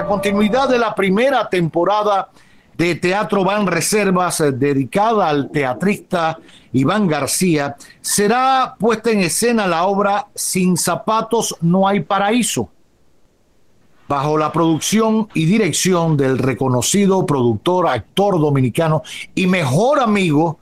La continuidad de la primera temporada de Teatro Van Reservas eh, dedicada al teatrista Iván García, será puesta en escena la obra Sin zapatos no hay paraíso, bajo la producción y dirección del reconocido productor, actor dominicano y mejor amigo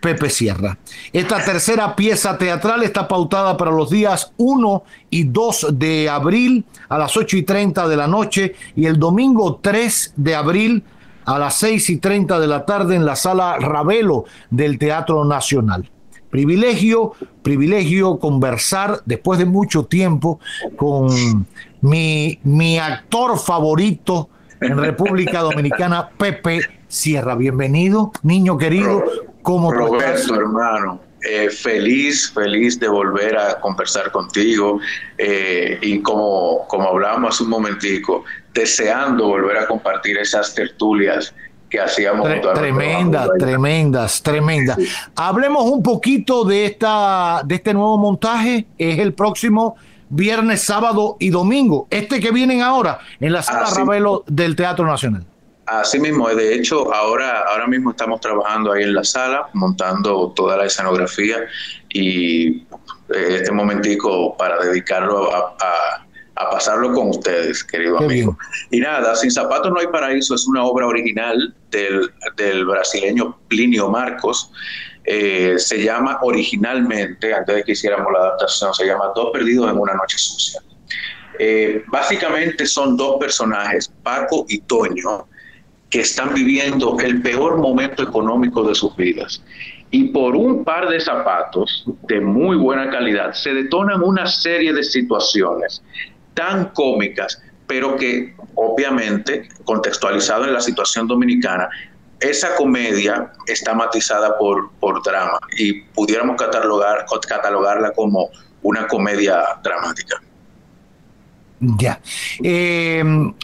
Pepe Sierra. Esta tercera pieza teatral está pautada para los días 1 y 2 de abril a las 8 y 30 de la noche y el domingo 3 de abril a las 6 y 30 de la tarde en la sala Ravelo del Teatro Nacional. Privilegio, privilegio conversar después de mucho tiempo con mi, mi actor favorito en República Dominicana, Pepe Sierra. Bienvenido, niño querido. ¿Cómo Roberto, hermano. Eh, feliz, feliz de volver a conversar contigo eh, y como, como hablamos hace un momentico, deseando volver a compartir esas tertulias que hacíamos. tremendas, tremendas, tremendas. Hablemos un poquito de, esta, de este nuevo montaje. Es el próximo viernes, sábado y domingo. Este que vienen ahora en la sala Ravelo del Teatro Nacional. Así mismo, de hecho, ahora, ahora mismo estamos trabajando ahí en la sala, montando toda la escenografía y eh, este momentico para dedicarlo a a pasarlo con ustedes, querido amigo. Y nada, Sin Zapatos No hay Paraíso es una obra original del, del brasileño Plinio Marcos. Eh, se llama originalmente, antes de que hiciéramos la adaptación, se llama Dos Perdidos en una Noche Sucia. Eh, básicamente son dos personajes, Paco y Toño, que están viviendo el peor momento económico de sus vidas. Y por un par de zapatos de muy buena calidad se detonan una serie de situaciones tan cómicas, pero que obviamente, contextualizado en la situación dominicana, esa comedia está matizada por, por drama y pudiéramos catalogar, catalogarla como una comedia dramática. Ya. Eh,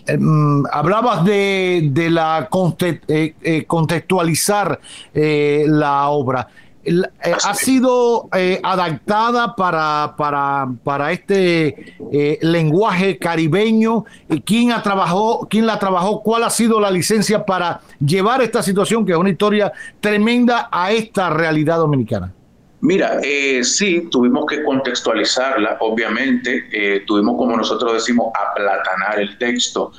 em, hablabas de, de la eh, eh, contextualizar la obra. Eh, ha sido eh, adaptada para, para, para este eh, lenguaje caribeño. ¿Quién, ha trabajó, ¿Quién la trabajó? ¿Cuál ha sido la licencia para llevar esta situación, que es una historia tremenda, a esta realidad dominicana? Mira, eh, sí, tuvimos que contextualizarla, obviamente, eh, tuvimos, como nosotros decimos, aplatanar el texto,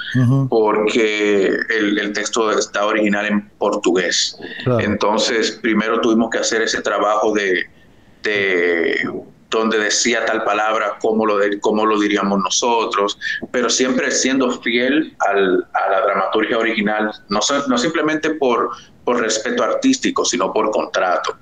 porque el, texto está original en portugués. Entonces, primero tuvimos que hacer ese trabajo de, donde decía tal palabra, cómo lo, cómo lo diríamos nosotros, pero siempre siendo fiel al, a la dramaturgia original, no, no simplemente por, por respeto artístico, sino por contrato.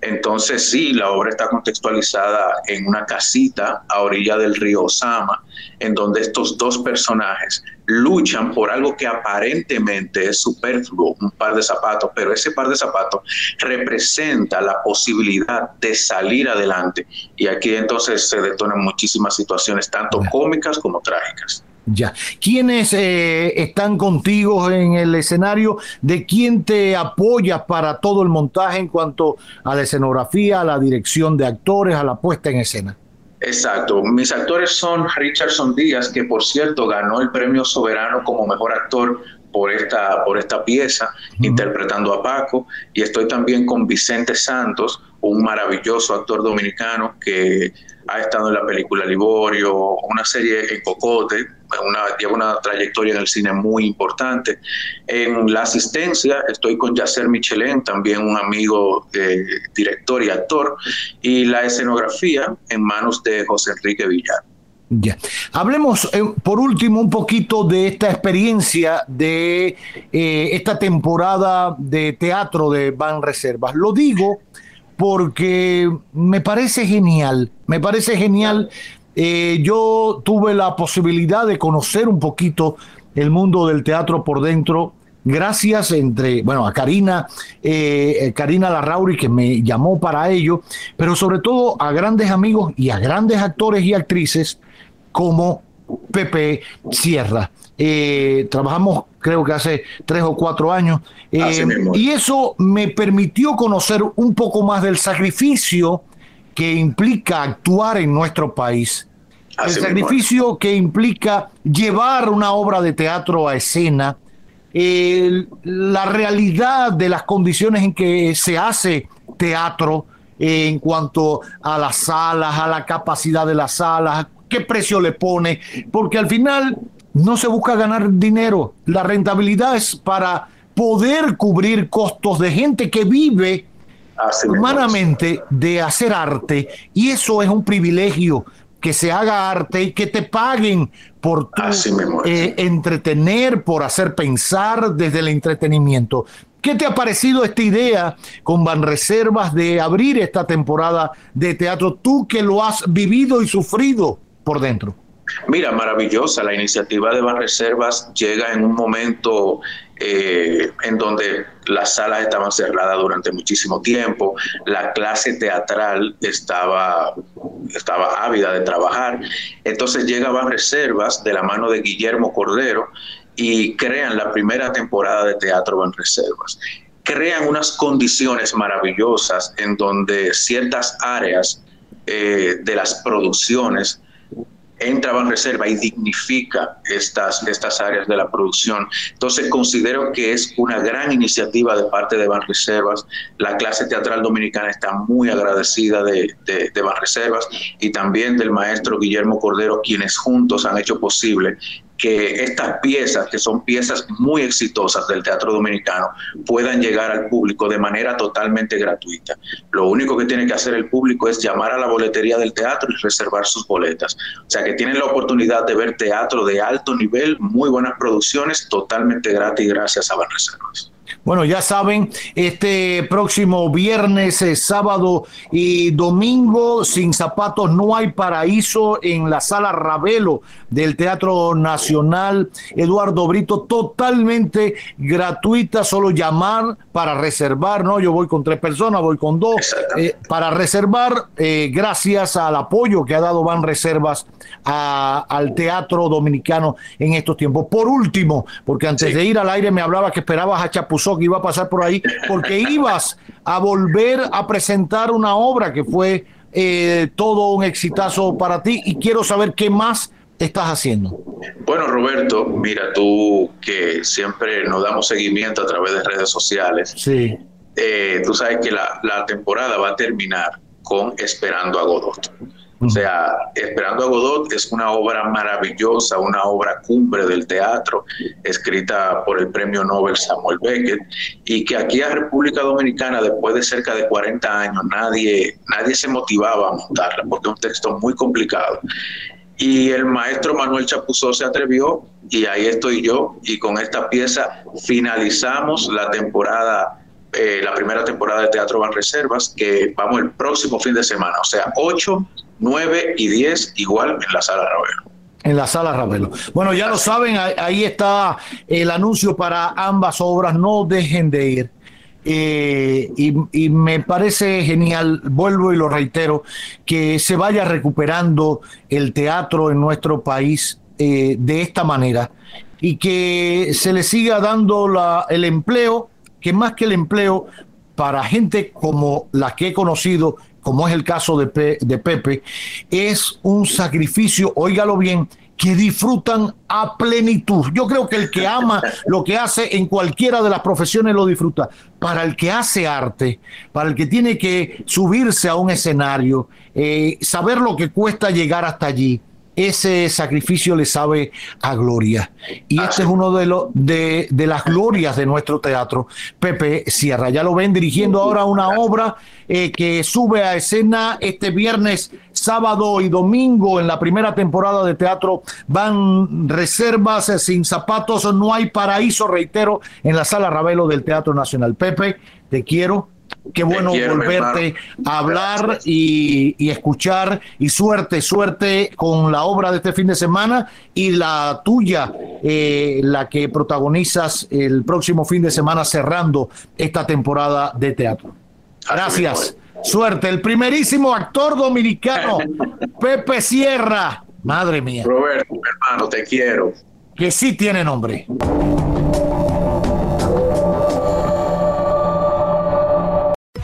Entonces sí, la obra está contextualizada en una casita a orilla del río Osama, en donde estos dos personajes luchan por algo que aparentemente es superfluo, un par de zapatos, pero ese par de zapatos representa la posibilidad de salir adelante. Y aquí entonces se detonan muchísimas situaciones, tanto cómicas como trágicas. Ya. ¿Quiénes eh, están contigo en el escenario? ¿De quién te apoyas para todo el montaje en cuanto a la escenografía, a la dirección de actores, a la puesta en escena? Exacto. Mis actores son Richardson Díaz, que por cierto ganó el premio soberano como mejor actor por esta, por esta pieza, interpretando a Paco, y estoy también con Vicente Santos, un maravilloso actor dominicano que ha estado en la película Liborio, una serie en Cocote, una, lleva una trayectoria en el cine muy importante. En la asistencia estoy con Yacer Michelén, también un amigo eh, director y actor, y la escenografía en manos de José Enrique Villar. Ya. Hablemos eh, por último un poquito de esta experiencia de eh, esta temporada de teatro de Van Reservas. Lo digo porque me parece genial, me parece genial. Eh, yo tuve la posibilidad de conocer un poquito el mundo del teatro por dentro gracias entre, bueno, a Karina, eh, eh, Karina Larrauri que me llamó para ello, pero sobre todo a grandes amigos y a grandes actores y actrices como Pepe Sierra. Eh, trabajamos creo que hace tres o cuatro años y eso me permitió conocer un poco más del sacrificio que implica actuar en nuestro país. el sacrificio que implica llevar una obra de teatro a escena, la realidad de las condiciones en que se hace teatro en cuanto a las salas, a la capacidad de las salas, qué precio le pone, porque al final no se busca ganar dinero, la rentabilidad es para poder cubrir costos de gente que vive humanamente de hacer arte y eso es un privilegio que se haga arte y que te paguen por eh, entretener, por hacer pensar desde el entretenimiento. ¿Qué te ha parecido esta idea con Banreservas de abrir esta temporada de teatro? Tú que lo has vivido y sufrido dentro. Mira, maravillosa. La iniciativa de Banreservas llega en un momento eh, en donde las salas estaban cerradas durante muchísimo tiempo, la clase teatral estaba, estaba ávida de trabajar. Entonces llegaban reservas de la mano de Guillermo Cordero y crean la primera temporada de Teatro en Reservas. Crean unas condiciones maravillosas en donde ciertas áreas eh, de las producciones entra en reserva y dignifica estas, estas áreas de la producción. Entonces considero que es una gran iniciativa de parte de Banreservas. La clase teatral dominicana está muy agradecida de, de, de Banreservas y también del maestro Guillermo Cordero, quienes juntos han hecho posible que estas piezas, que son piezas muy exitosas del teatro dominicano, puedan llegar al público de manera totalmente gratuita. Lo único que tiene que hacer el público es llamar a la boletería del teatro y reservar sus boletas. O sea que tienen la oportunidad de ver teatro de alto nivel, muy buenas producciones, totalmente gratis gracias a Banreservas. Bueno, ya saben, este próximo viernes, eh, sábado y domingo, sin zapatos no hay paraíso en la sala Ravelo del Teatro Nacional. Eduardo Brito, totalmente gratuita, solo llamar para reservar, ¿no? Yo voy con tres personas, voy con dos, eh, para reservar, eh, gracias al apoyo que ha dado Van Reservas al teatro dominicano en estos tiempos. Por último, porque antes de ir al aire me hablaba que esperabas a Chapuzó que iba a pasar por ahí, porque ibas a volver a presentar una obra que fue eh, todo un exitazo para ti y quiero saber qué más estás haciendo? Bueno, Roberto, mira, tú que siempre nos damos seguimiento a través de redes sociales. Sí. Eh, tú sabes que la, la, temporada va a terminar con Esperando a Godot. O sea, Esperando a Godot es una obra maravillosa, una obra cumbre del teatro, escrita por el premio Nobel Samuel Beckett, y que aquí a República Dominicana, después de cerca de 40 años, nadie, nadie se motivaba a montarla, porque es un texto muy complicado. Y el maestro Manuel Chapuzó se atrevió y ahí estoy yo y con esta pieza finalizamos la temporada, eh, la primera temporada de Teatro Van Reservas, que vamos el próximo fin de semana, o sea, 8, 9 y 10 igual en la sala Ravelo. En la sala Ravelo. Bueno, ya lo saben, ahí está el anuncio para ambas obras, no dejen de ir. Eh, y, me parece genial, vuelvo y lo reitero, que se vaya recuperando el teatro en nuestro país eh, de esta manera y que se le siga dando la, el empleo, que más que el empleo, para gente como la que he conocido, como es el caso de, de Pepe, es un sacrificio, óigalo bien, que disfrutan a plenitud. Yo creo que el que ama lo que hace en cualquiera de las profesiones lo disfruta. Para el que hace arte, para el que tiene que subirse a un escenario, eh, saber lo que cuesta llegar hasta allí, ese sacrificio le sabe a gloria. Y este es uno de, los de, de, las glorias de nuestro teatro, Pepe Sierra. Ya lo ven dirigiendo ahora una obra eh, que sube a escena este viernes, sábado y domingo en la primera temporada de teatro. Van reservas eh, sin zapatos, no hay paraíso, reitero, en la sala Ravelo del Teatro Nacional. Pepe, te quiero Qué bueno quiero, volverte a hablar y, y escuchar y suerte, suerte con la obra de este fin de semana y la tuya, eh, la que protagonizas el próximo fin de semana cerrando esta temporada de teatro. Gracias. Suerte. El primerísimo actor dominicano, Pepe Sierra. Madre mía, Roberto, hermano, te quiero. que sí tiene nombre.